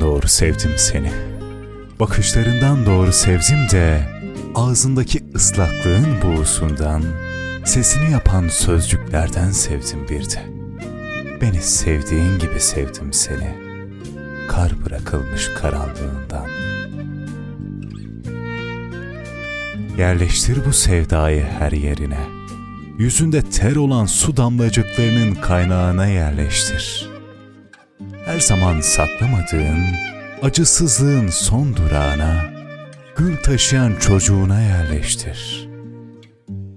doğru sevdim seni. Bakışlarından doğru sevdim de ağzındaki ıslaklığın buğusundan, sesini yapan sözcüklerden sevdim bir de. Beni sevdiğin gibi sevdim seni. Kar bırakılmış karanlığından. Yerleştir bu sevdayı her yerine. Yüzünde ter olan su damlacıklarının kaynağına yerleştir. Her zaman saklamadığın, acısızlığın son durağına, gül taşıyan çocuğuna yerleştir.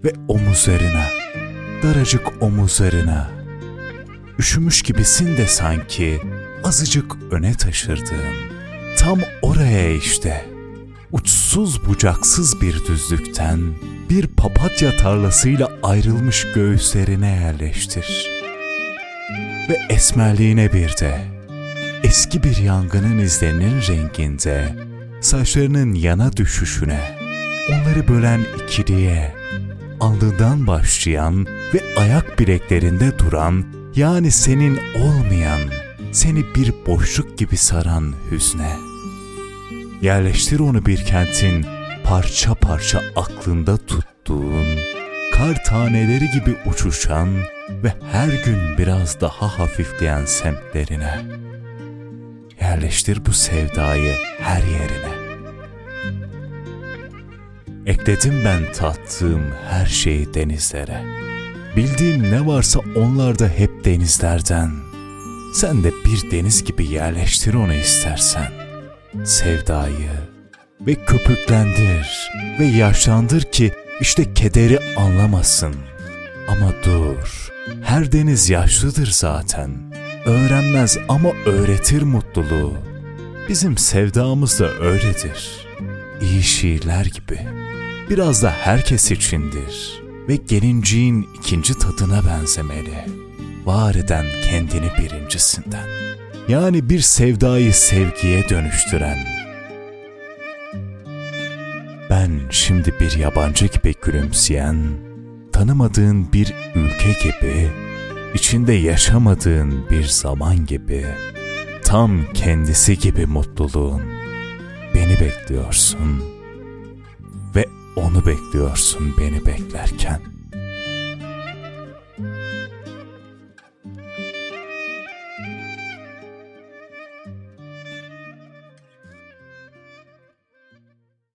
Ve omuzlarına, daracık omuzlarına, üşümüş gibisin de sanki azıcık öne taşırdığın, tam oraya işte.'' uçsuz bucaksız bir düzlükten bir papatya tarlasıyla ayrılmış göğüslerine yerleştir. Ve esmerliğine bir de eski bir yangının izlerinin renginde saçlarının yana düşüşüne, onları bölen ikiliye, alnından başlayan ve ayak bileklerinde duran yani senin olmayan, seni bir boşluk gibi saran hüzne.'' Yerleştir onu bir kentin parça parça aklında tuttuğun, kar taneleri gibi uçuşan ve her gün biraz daha hafifleyen semtlerine. Yerleştir bu sevdayı her yerine. Ekledim ben tattığım her şeyi denizlere. Bildiğim ne varsa onlar da hep denizlerden. Sen de bir deniz gibi yerleştir onu istersen.'' sevdayı ve köpüklendir ve yaşlandır ki işte kederi anlamasın. Ama dur, her deniz yaşlıdır zaten. Öğrenmez ama öğretir mutluluğu. Bizim sevdamız da öyledir. İyi şiirler gibi. Biraz da herkes içindir ve gelinciğin ikinci tadına benzemeli. Var eden kendini birincisinden.'' yani bir sevdayı sevgiye dönüştüren. Ben şimdi bir yabancı gibi gülümseyen, tanımadığın bir ülke gibi, içinde yaşamadığın bir zaman gibi, tam kendisi gibi mutluluğun. Beni bekliyorsun ve onu bekliyorsun beni beklerken.''